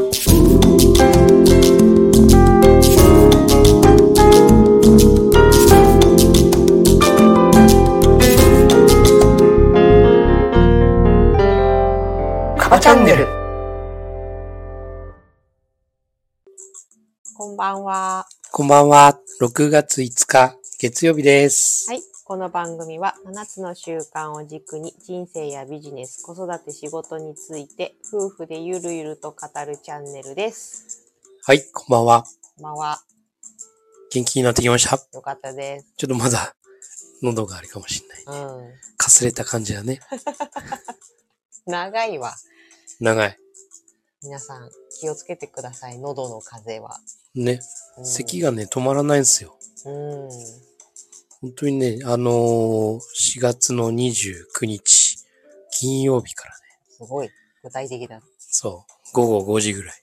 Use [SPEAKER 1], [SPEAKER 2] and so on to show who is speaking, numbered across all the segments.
[SPEAKER 1] カバチャンネル。
[SPEAKER 2] こんばんは。
[SPEAKER 1] こんばんは。6月5日、月曜日です。
[SPEAKER 2] はい。この番組は7つの習慣を軸に人生やビジネス、子育て、仕事について夫婦でゆるゆると語るチャンネルです。
[SPEAKER 1] はい、こんばんは。
[SPEAKER 2] こんばんは。
[SPEAKER 1] 元気になってきました？
[SPEAKER 2] よかったです。
[SPEAKER 1] ちょっとまだ、喉があれかもしれない。
[SPEAKER 2] うん。
[SPEAKER 1] かすれた感じだね。
[SPEAKER 2] 長いわ。
[SPEAKER 1] 長い。
[SPEAKER 2] 皆さん気をつけてください。喉の風邪は。
[SPEAKER 1] ね。
[SPEAKER 2] うん、
[SPEAKER 1] 咳がね、止まらないんですよ。
[SPEAKER 2] うん。
[SPEAKER 1] 本当にね、あのー、4月の29日、金曜日からね、
[SPEAKER 2] すごい。具体的だ。
[SPEAKER 1] そう、午後5時ぐらい。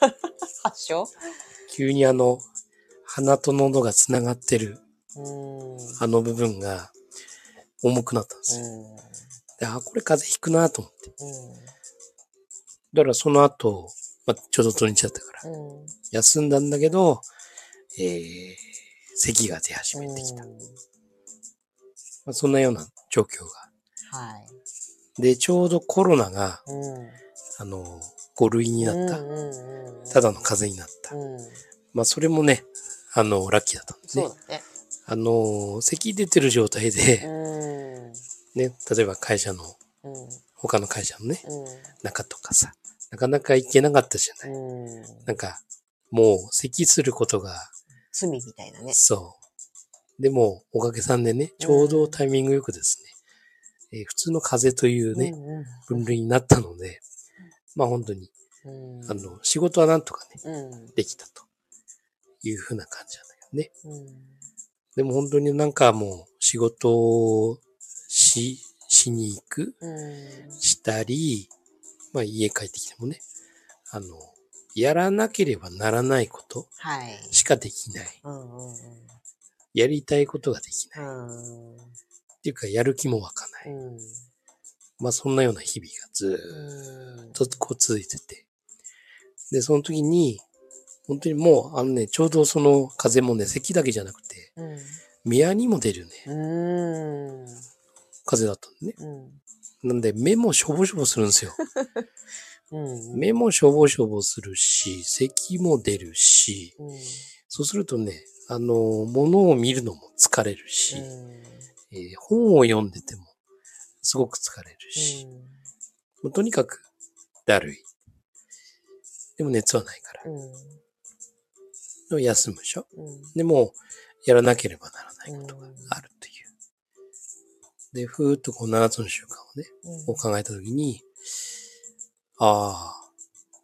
[SPEAKER 2] 発症
[SPEAKER 1] 急にあの、鼻と喉がつながってる。あの部分が、重くなったんですよ。で、あ、これ風邪ひくなと思って。だからその後、まあ、ちょうど土日だったから。休んだんだけど、えー、咳が出始めてきた。
[SPEAKER 2] うん
[SPEAKER 1] まあ、そんなような状況が。
[SPEAKER 2] はい。
[SPEAKER 1] で、ちょうどコロナが、
[SPEAKER 2] うん。
[SPEAKER 1] あの、5類になった。
[SPEAKER 2] うんうんうん、
[SPEAKER 1] ただの風邪になった。
[SPEAKER 2] うん。
[SPEAKER 1] まあ、それもね、あの、ラッキーだったんですね
[SPEAKER 2] そう。だね。
[SPEAKER 1] あの、咳出てる状態で、
[SPEAKER 2] うん。
[SPEAKER 1] ね、例えば会社の、
[SPEAKER 2] うん。
[SPEAKER 1] 他の会社のね、
[SPEAKER 2] うん。
[SPEAKER 1] 中とかさ、なかなか行けなかったじゃない。
[SPEAKER 2] うん。
[SPEAKER 1] なんか、もう咳することが、
[SPEAKER 2] 罪みたいなね。
[SPEAKER 1] そう。でも、おかげさんでね、ちょうどタイミングよくですね、えー普通の風邪というね、
[SPEAKER 2] うん
[SPEAKER 1] 分類になったので、まあ本当に、
[SPEAKER 2] うん。
[SPEAKER 1] あの、仕事はなんとかね、
[SPEAKER 2] うん。
[SPEAKER 1] できたというふうな感じなんだけどね。
[SPEAKER 2] うん。
[SPEAKER 1] でも本当になんかもう仕事をし、しに行く、
[SPEAKER 2] うん。
[SPEAKER 1] したり、まあ家帰ってきてもね、あの、やらなければならないこと
[SPEAKER 2] はい。
[SPEAKER 1] しかできない。
[SPEAKER 2] うんうんうん。
[SPEAKER 1] やりたいことができない。っ
[SPEAKER 2] うん。
[SPEAKER 1] ていうか、やる気も湧かない。
[SPEAKER 2] うん。
[SPEAKER 1] まあそんなような日々がずーっとこう続いてて。で、その時に、本当にもう、あのね、ちょうどその風もね、咳だけじゃなくて、
[SPEAKER 2] うん。
[SPEAKER 1] 宮にも出るね、
[SPEAKER 2] うん。
[SPEAKER 1] 風だったんでね。
[SPEAKER 2] うん。
[SPEAKER 1] なんで、目もしょぼしょぼするんですよ。
[SPEAKER 2] うん。
[SPEAKER 1] 目もしょぼしょぼするし、咳も出るし、
[SPEAKER 2] うん。
[SPEAKER 1] そうするとね、あの、物を見るのも疲れるし、
[SPEAKER 2] うん。
[SPEAKER 1] えー本を読んでてもすごく疲れるし、もうとにかくだるい。でも熱はないから。
[SPEAKER 2] うん。
[SPEAKER 1] でも休むでしょ
[SPEAKER 2] うん。
[SPEAKER 1] でも、やらなければならないことがあるという。で、ふーっとこう7つの習慣をね、
[SPEAKER 2] うん
[SPEAKER 1] を考えたときに、ああ、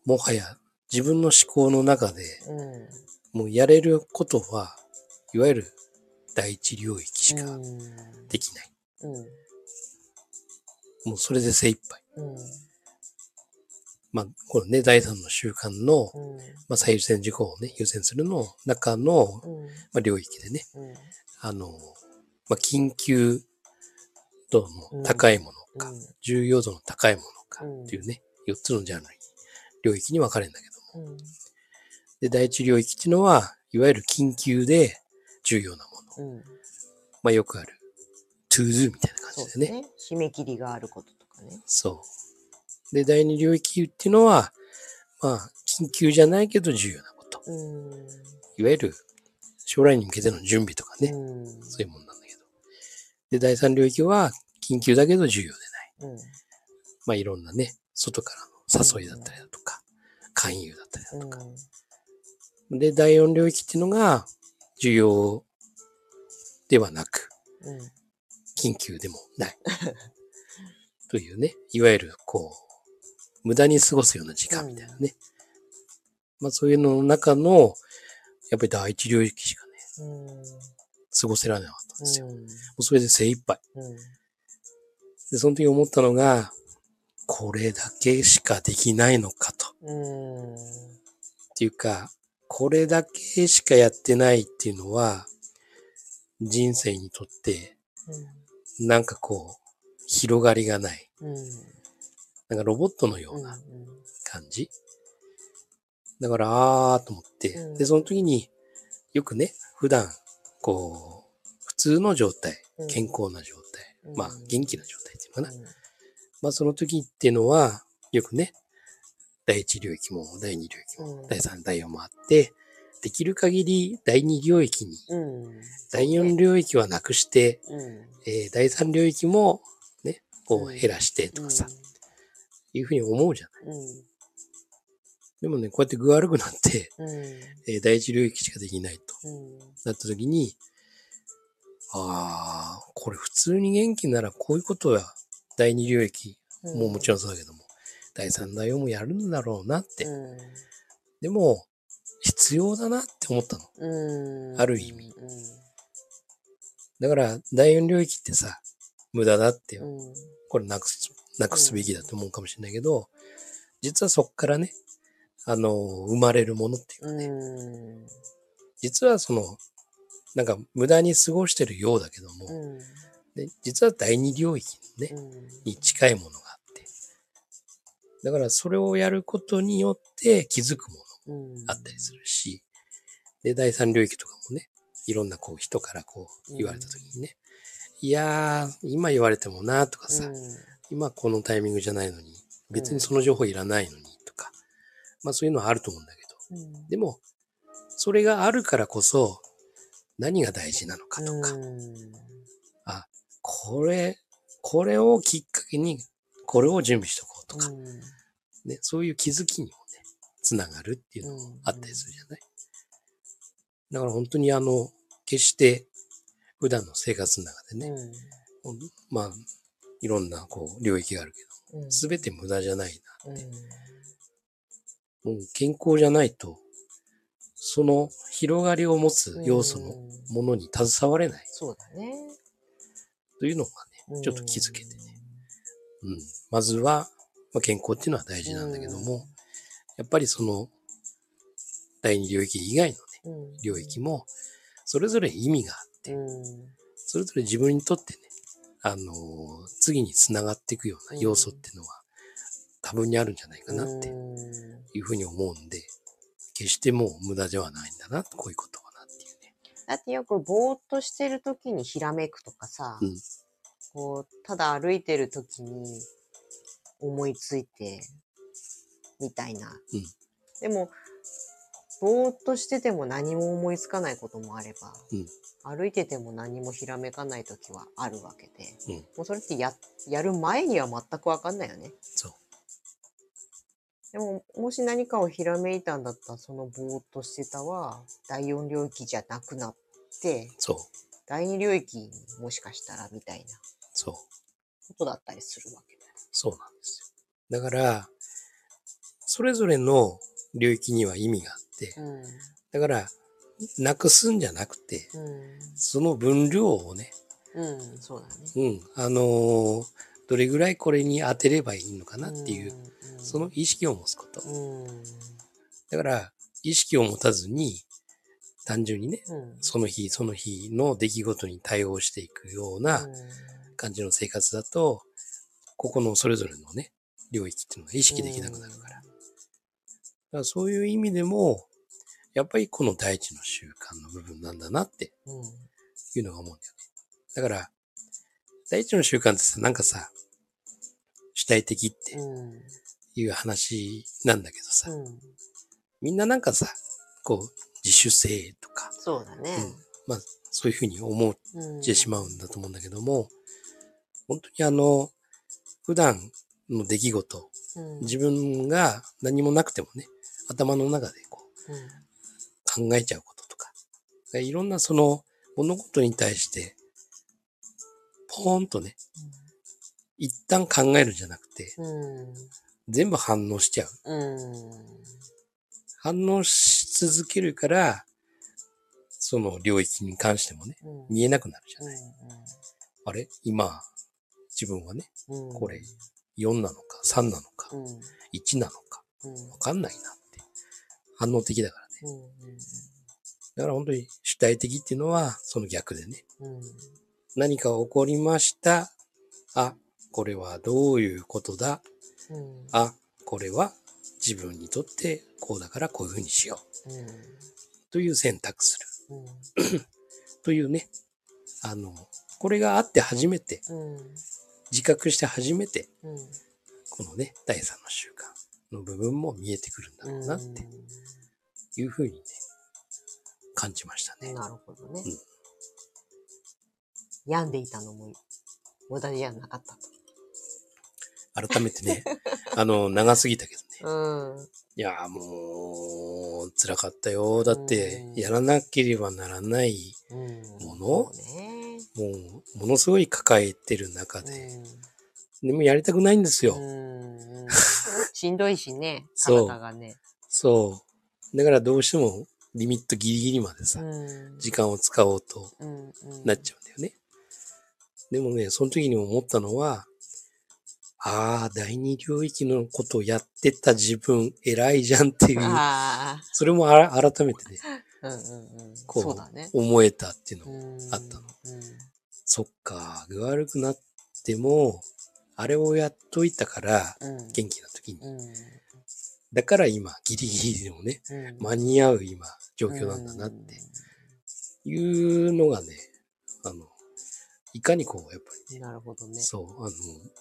[SPEAKER 1] もはや自分の思考の中で
[SPEAKER 2] うん。
[SPEAKER 1] もうやれることは、いわゆる第一領域しか
[SPEAKER 2] うん。
[SPEAKER 1] できない。
[SPEAKER 2] うん。
[SPEAKER 1] もうそれで精一杯。
[SPEAKER 2] うん。
[SPEAKER 1] まあ、このね、第三の習慣の、
[SPEAKER 2] うん。
[SPEAKER 1] まあ、最優先事項をね、優先するの中の、
[SPEAKER 2] うん。
[SPEAKER 1] まあ、領域でね、
[SPEAKER 2] うん。
[SPEAKER 1] あの、まあ、緊急度の高いものか、
[SPEAKER 2] うん
[SPEAKER 1] 重要度の高いものか
[SPEAKER 2] うん
[SPEAKER 1] っていうね、4つのジャンルに、領域に分かれるんだけども。
[SPEAKER 2] うん。
[SPEAKER 1] で、第一領域っていうのは、いわゆる緊急で重要なもの。
[SPEAKER 2] うん。
[SPEAKER 1] まあ、よくある、to do みたいな感じでね。
[SPEAKER 2] ね。締め切りがあることとかね。
[SPEAKER 1] そう。で、第二領域っていうのは、まあ、緊急じゃないけど重要なこと。
[SPEAKER 2] うん。
[SPEAKER 1] いわゆる、将来に向けての準備とかね、
[SPEAKER 2] うん。
[SPEAKER 1] そういうもんなんだけど。で、第三領域は、緊急だけど重要でない。
[SPEAKER 2] うん。
[SPEAKER 1] まあ、いろんなね、外からの誘いだったりだとか、勧誘だったりだとか。で、第四領域っていうのが、重要ではなく、
[SPEAKER 2] うん。
[SPEAKER 1] 緊急でもない。というね、いわゆる、こう、無駄に過ごすような時間みたいなね。まあそういうのの中の、やっぱり第一領域しかね、
[SPEAKER 2] うん。
[SPEAKER 1] 過ごせられなかったんですよ。それで精一杯。
[SPEAKER 2] うん。
[SPEAKER 1] で、その時思ったのが、これだけしかできないのかと。
[SPEAKER 2] うん。
[SPEAKER 1] っていうか、これだけしかやってないっていうのは、人生にとって、なんかこう、広がりがない。
[SPEAKER 2] うん。
[SPEAKER 1] なんかロボットのよう
[SPEAKER 2] うん。
[SPEAKER 1] な感じ。だから、あーと思って、
[SPEAKER 2] うん
[SPEAKER 1] で、その時によくね、普段、こう、普通の状態
[SPEAKER 2] うん、
[SPEAKER 1] 健康な状態、
[SPEAKER 2] うん
[SPEAKER 1] まあ、元気な状態っていうのかな。
[SPEAKER 2] うん
[SPEAKER 1] まあ、その時っていうのは、よくね、第一領域も第二領域も、
[SPEAKER 2] うん
[SPEAKER 1] 第三、第四もあって、できる限り第二領域に、
[SPEAKER 2] うん。
[SPEAKER 1] 第四領域はなくして、
[SPEAKER 2] うん。
[SPEAKER 1] えー第三領域もね、こ
[SPEAKER 2] う
[SPEAKER 1] うん減らしてとかさ、いうふうに思うじゃない。
[SPEAKER 2] うん。
[SPEAKER 1] でもね、こうやって具悪くなって、
[SPEAKER 2] うん。
[SPEAKER 1] えー第一領域しかできないと
[SPEAKER 2] うん。
[SPEAKER 1] なった時に、ああ、これ普通に元気ならこういうことは第二領域
[SPEAKER 2] うん。
[SPEAKER 1] ももちろんそうだけども、第三、第四もやるんだろうなって。
[SPEAKER 2] う
[SPEAKER 1] でも、必要だなって思ったの。ある意味
[SPEAKER 2] う
[SPEAKER 1] だから、第四領域ってさ、無駄だって。これなくす、なくすべきだと思うかもしれないけど、実はそっからね、あの、生まれるものっていうかね、
[SPEAKER 2] うん。
[SPEAKER 1] 実はその、なんか無駄に過ごしてるようだけども、
[SPEAKER 2] うん。
[SPEAKER 1] で実は第二領域ね、に近いものがあって、だからそれをやることによって気づくもの
[SPEAKER 2] うん。
[SPEAKER 1] あったりするし、で、第三領域とかもね、いろんなこう人からこう言われた時にね、いやー、今言われてもなとかさ、今このタイミングじゃないのに、別にその情報いらないのにとか、まあそういうのはあると思うんだけど、
[SPEAKER 2] うん。
[SPEAKER 1] でも、それがあるからこそ、何が大事なのかとか、
[SPEAKER 2] うん。
[SPEAKER 1] これ、これをきっかけに、これを準備しとこうとか、
[SPEAKER 2] うん。
[SPEAKER 1] ね、そういう気づきにもね、つながるっていうのもあったりするじゃない？だから本当にあの、決して普段の生活の中でね、ほんまあ、いろんなこう領域があるけ
[SPEAKER 2] うん。
[SPEAKER 1] ど、すべて無駄じゃないな。
[SPEAKER 2] うん。
[SPEAKER 1] もう健康じゃないと、その広がりを持つ要素のものに携われない
[SPEAKER 2] そうだね。
[SPEAKER 1] というのがね、ちょっと気づけてね。うん。まずは、まあ、健康っていうのは大事なんだけども、やっぱりその、第二領域以外のね、
[SPEAKER 2] うん、
[SPEAKER 1] 領域も、それぞれ意味があって、
[SPEAKER 2] うん。
[SPEAKER 1] それぞれ自分にとってね、あのー次につながっていくような要素っていうのは、多分にあるんじゃないかなって
[SPEAKER 2] うん
[SPEAKER 1] いうふうに思うんで、決してもう無駄ではないんだな、こういうことは。
[SPEAKER 2] だってよくぼーっとしてる時にひらめくとかさ、
[SPEAKER 1] うん
[SPEAKER 2] こうただ歩いてる時に思いついてみたいな。
[SPEAKER 1] うん
[SPEAKER 2] でもぼーっとしてても何も思いつかないこともあれば、歩いてても何もひらめかない時はあるわけで、
[SPEAKER 1] うん
[SPEAKER 2] もうそれってややる前には全くわかんないよね。
[SPEAKER 1] そう。
[SPEAKER 2] でも、もし何かをひらめいたんだったら、そのぼーっとしてたは、第四領域じゃなくなって、
[SPEAKER 1] そう。
[SPEAKER 2] 第二領域にもしかしたらみたいな
[SPEAKER 1] そう。
[SPEAKER 2] ことだったりするわけだよ。
[SPEAKER 1] そうなんですよ。だから、それぞれの領域には意味があって、だから、なくすんじゃなくて、
[SPEAKER 2] うん。
[SPEAKER 1] その分量をね、
[SPEAKER 2] うん。うん。そうだね。
[SPEAKER 1] うん、あのーどれぐらいこれに当てればいいのかなっていう、
[SPEAKER 2] うん、
[SPEAKER 1] その意識を持つこと。
[SPEAKER 2] うん。
[SPEAKER 1] だから、意識を持たずに、単純にね、
[SPEAKER 2] うん。
[SPEAKER 1] その日その日の出来事に対応していくような感じの生活だと、ここのそれぞれのね、領域っていうのが意識できなくなるから。だからそういう意味でも、やっぱりこの第一の習慣の部分なんだなって
[SPEAKER 2] うん。
[SPEAKER 1] いうのが思うんだよね。だから、第一の習慣ってさ、なんかさ、主体的って
[SPEAKER 2] うん。
[SPEAKER 1] いう話なんだけどさ、
[SPEAKER 2] うん。
[SPEAKER 1] みんななんかさ、こう、自主性とか、
[SPEAKER 2] そうだね。
[SPEAKER 1] まあ、そういうふうに思っ
[SPEAKER 2] うん。
[SPEAKER 1] てしまうんだと思うんだけども、本当にあの、普段の出来事、
[SPEAKER 2] うん。
[SPEAKER 1] 自分が何もなくてもね、頭の中でこう考えちゃうこととか、いろんなその物事に対して、ポーンとね、一旦考えるんじゃなくて、全部反応しちゃう。反応し続けるから、その領域に関してもね、見えなくなるじゃない。あれ？今、自分はね、これ、4なのか、3なのか、1なのか、わかんないなって。反応的だからね。だから本当に主体的っていうのは、その逆でね。
[SPEAKER 2] うん。
[SPEAKER 1] 何か起こりました。あ、これはどういうことだ。
[SPEAKER 2] うん。
[SPEAKER 1] あ、これは自分にとってこうだからこういうふうにしよう
[SPEAKER 2] うん。
[SPEAKER 1] という選択する
[SPEAKER 2] うん。
[SPEAKER 1] というね、あの、これがあって初めて、
[SPEAKER 2] うん。
[SPEAKER 1] 自覚して初めて、
[SPEAKER 2] うん。
[SPEAKER 1] このね、第三の習慣の部分も見えてくるんだろうなっていうふうにね、感じましたね。
[SPEAKER 2] なるほどね
[SPEAKER 1] うん。
[SPEAKER 2] 病んでいたのも無駄じゃなかった
[SPEAKER 1] 改めてね、あの、長すぎたけどね。
[SPEAKER 2] と。うん。
[SPEAKER 1] いやーもう、辛かったよ。だって
[SPEAKER 2] うん、
[SPEAKER 1] やらなければならない、
[SPEAKER 2] うん。
[SPEAKER 1] もの？
[SPEAKER 2] そうね。
[SPEAKER 1] もう、ものすごい抱えてる中で、
[SPEAKER 2] うん
[SPEAKER 1] でもやりたくないんですよ。
[SPEAKER 2] うんうん しんどいしね、体がね。
[SPEAKER 1] そう。だからどうしても、リミットギリギリまでさ、
[SPEAKER 2] うん
[SPEAKER 1] 時間を使おうと
[SPEAKER 2] うんうん
[SPEAKER 1] なっちゃうんだよね。でもね、その時に思ったのは、ああ、第二領域のことをやってた自分、偉いじゃんっていう、
[SPEAKER 2] あ
[SPEAKER 1] それもあら改めてね、
[SPEAKER 2] あ、うんうんうん。
[SPEAKER 1] こう
[SPEAKER 2] ね。
[SPEAKER 1] 思えたっていうのも、
[SPEAKER 2] うん
[SPEAKER 1] あったの。
[SPEAKER 2] うん
[SPEAKER 1] そっか、具悪くなっても、あれをやっといたから、
[SPEAKER 2] うん
[SPEAKER 1] 元気な時に。
[SPEAKER 2] うん
[SPEAKER 1] だから今、ギリギリでもね、
[SPEAKER 2] うん
[SPEAKER 1] 間に合う今、状況なんだなっていうのがね、あの、いかにこう、やっぱりね、
[SPEAKER 2] なるほどね。
[SPEAKER 1] そう、あの、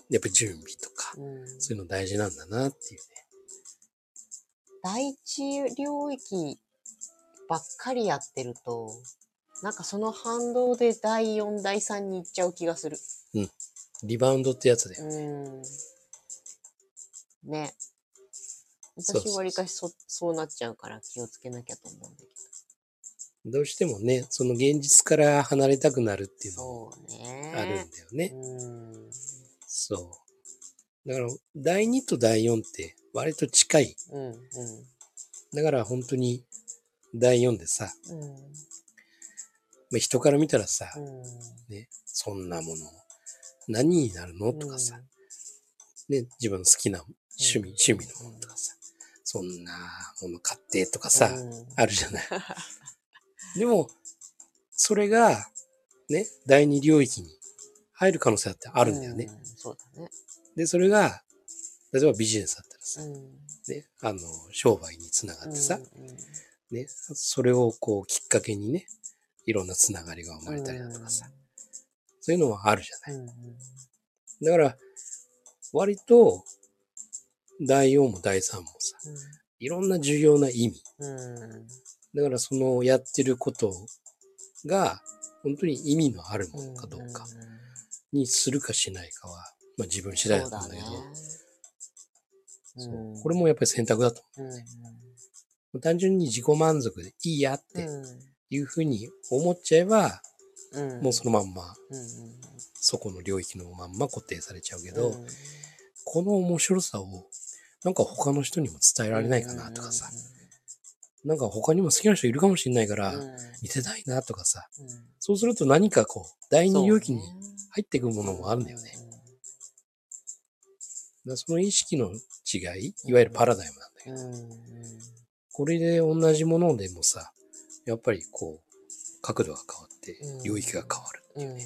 [SPEAKER 1] やっぱり準備とか、
[SPEAKER 2] うん
[SPEAKER 1] そういうの大事なんだなっていうね。
[SPEAKER 2] 第一領域ばっかりやってると、なんかその反動で第4、第3に行っちゃう気がする。
[SPEAKER 1] リバウンドってやつだよ。
[SPEAKER 2] うん。ね。
[SPEAKER 1] そうそう
[SPEAKER 2] 私わりかしそそうなっちゃうから気をつけなきゃと思うんだけ
[SPEAKER 1] どうしてもね、その現実から離れたくなるっていう
[SPEAKER 2] ど。
[SPEAKER 1] のも
[SPEAKER 2] そうね。
[SPEAKER 1] あるんだよね。
[SPEAKER 2] うん。
[SPEAKER 1] そう。だから、第2と第4って割と近い。
[SPEAKER 2] うん。うん。
[SPEAKER 1] だから本当に第4でさ、
[SPEAKER 2] うん。
[SPEAKER 1] まあ、人から見たらさ、
[SPEAKER 2] うん。
[SPEAKER 1] ね、そんなもの何になるの？とかさ、ね、自分の好きな趣味、
[SPEAKER 2] うん
[SPEAKER 1] 趣味のものとかさ、そんなもの買って？とかさ、
[SPEAKER 2] うん
[SPEAKER 1] あるじゃない。でも、それが、ね、第二領域に入る可能性だってあるんだよね。
[SPEAKER 2] うんそうだね。
[SPEAKER 1] で、それが、例えばビジネスだったらさ、
[SPEAKER 2] うん。
[SPEAKER 1] ね、あの、商売につながってさ、
[SPEAKER 2] うん
[SPEAKER 1] ね、それをこうきっかけにね、いろんなつながりが生まれたりだとかさ、そういうのはあるじゃない。
[SPEAKER 2] うん。
[SPEAKER 1] だから、割と、第4も第3もさ、いろんな重要な意味。
[SPEAKER 2] うん。うん。
[SPEAKER 1] だからそのやってることが、本当に意味のあるものかどうかにするかしないかは、まあ自分次第だと思うんだけど、
[SPEAKER 2] そう
[SPEAKER 1] これもやっぱり選択だと
[SPEAKER 2] うん。
[SPEAKER 1] 思う。単純に自己満足でいいやっていうふうに思っちゃえば、
[SPEAKER 2] うん。
[SPEAKER 1] もうそのまんま、
[SPEAKER 2] うん。うん。
[SPEAKER 1] そこの領域のまんま固定されちゃうけど、
[SPEAKER 2] うん
[SPEAKER 1] この面白さを、なんか他の人にも伝えられないかなとかさ、なんか他にも好きな人いるかもしれないから、
[SPEAKER 2] うん
[SPEAKER 1] 見せたいなとかさ、
[SPEAKER 2] うん
[SPEAKER 1] そうすると何かこう、第二領域に入っていくものもあるんだよね。だその意識の違い、いわゆるパラダイムなんだけど。これで同じものでもさ、やっぱりこう、角度が変わって
[SPEAKER 2] うん、
[SPEAKER 1] 領域が変わるって
[SPEAKER 2] うん。
[SPEAKER 1] いうね。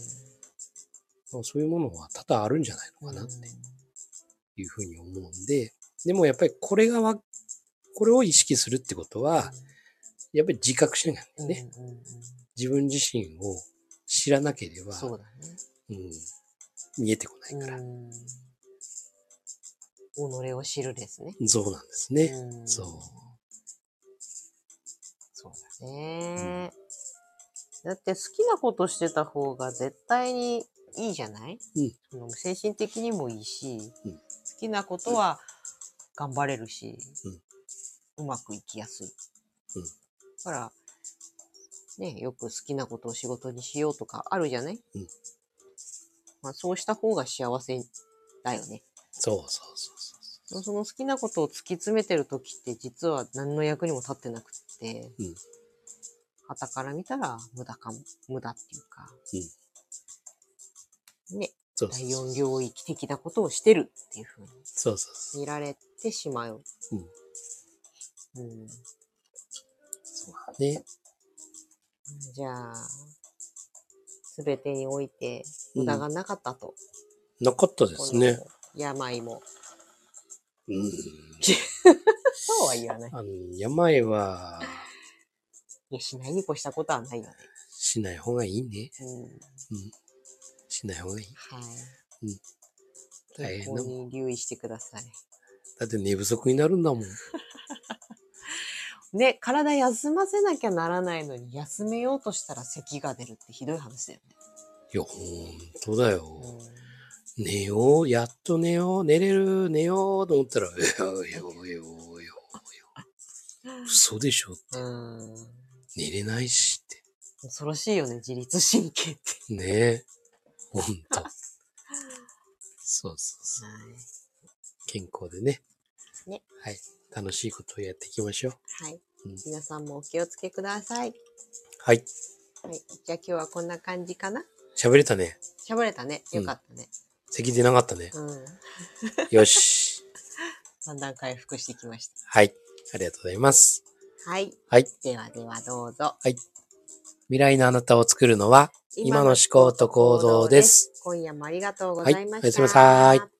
[SPEAKER 1] まあそういうものは多々あるんじゃないのかなっていうふうに思うんで、でもやっぱりこれがわ、これを意識するってことは、やっぱり自覚しなきゃ
[SPEAKER 2] うん。
[SPEAKER 1] ね、
[SPEAKER 2] うんうんうん
[SPEAKER 1] 自分自身を知らなければ、
[SPEAKER 2] そうだね。
[SPEAKER 1] うん、見えてこないから。
[SPEAKER 2] うん。己を知るですね。
[SPEAKER 1] そうなんですね。
[SPEAKER 2] うん
[SPEAKER 1] そう。
[SPEAKER 2] そうだね。だって好きなことしてた方が絶対にいいじゃない、
[SPEAKER 1] うん
[SPEAKER 2] その精神的にもいいし、
[SPEAKER 1] うん
[SPEAKER 2] 好きなことは頑張れるし、うまくいきやすい。
[SPEAKER 1] うん
[SPEAKER 2] だから、ね、よく好きなことを仕事にしようとかあるじゃない、
[SPEAKER 1] うん
[SPEAKER 2] まあ、そうした方が幸せだよね。
[SPEAKER 1] そうそうそうそう。
[SPEAKER 2] その好きなことを突き詰めてる時って実は何の役にも立ってなくって、
[SPEAKER 1] うん
[SPEAKER 2] 旗から見たら無駄かも、無駄っていうか、ね、第
[SPEAKER 1] そうそうそう
[SPEAKER 2] 四領域的なことをしてるっていうふうに。見られてしまう。
[SPEAKER 1] うん
[SPEAKER 2] うん、
[SPEAKER 1] そうね。
[SPEAKER 2] じゃあ、すべてにおいて無駄がなかったと。
[SPEAKER 1] なかったですね。
[SPEAKER 2] 病も。
[SPEAKER 1] うん。
[SPEAKER 2] は言わない。
[SPEAKER 1] あの、病は
[SPEAKER 2] いや、しないに越したことはないよね。
[SPEAKER 1] しない方がいいね。
[SPEAKER 2] うん。
[SPEAKER 1] うん。しない方がいい。
[SPEAKER 2] はい。
[SPEAKER 1] 大変だもん。
[SPEAKER 2] 健康に留意してください。
[SPEAKER 1] だって寝不足になるんだもん。
[SPEAKER 2] ね、体休ませなきゃならないのに、休めようとしたら咳が出るってひどい話だよね。
[SPEAKER 1] いや、ほんとだよ。
[SPEAKER 2] う
[SPEAKER 1] 寝よう、やっと寝よう、寝れる、寝ようと思ったら、いやいやいやいやいや嘘でしょ
[SPEAKER 2] ん。うん。
[SPEAKER 1] 寝れないしって。
[SPEAKER 2] 恐ろしいよね、自律神経って。
[SPEAKER 1] ねえ。ほんと。そうそうそう。
[SPEAKER 2] はい。
[SPEAKER 1] 健康でね。
[SPEAKER 2] ね。
[SPEAKER 1] はい。楽しいことをやっていきましょう。
[SPEAKER 2] はい
[SPEAKER 1] うん。
[SPEAKER 2] 皆さんもお気をつけください。
[SPEAKER 1] はい。
[SPEAKER 2] はい。じゃあ今日はこんな感じかな？
[SPEAKER 1] 喋れたね。
[SPEAKER 2] 喋れたね。よかったね。
[SPEAKER 1] 咳出なかったね。
[SPEAKER 2] うん。
[SPEAKER 1] よし。
[SPEAKER 2] だんだん回復してきまし
[SPEAKER 1] はい。ありがとうございます。
[SPEAKER 2] た。はい。
[SPEAKER 1] はい。
[SPEAKER 2] ではではどうぞ。
[SPEAKER 1] 未来のあなたを作るのは、今の思考と行動です。
[SPEAKER 2] 今夜もありがとうご
[SPEAKER 1] はい。
[SPEAKER 2] ざいました。
[SPEAKER 1] おやすみなさい。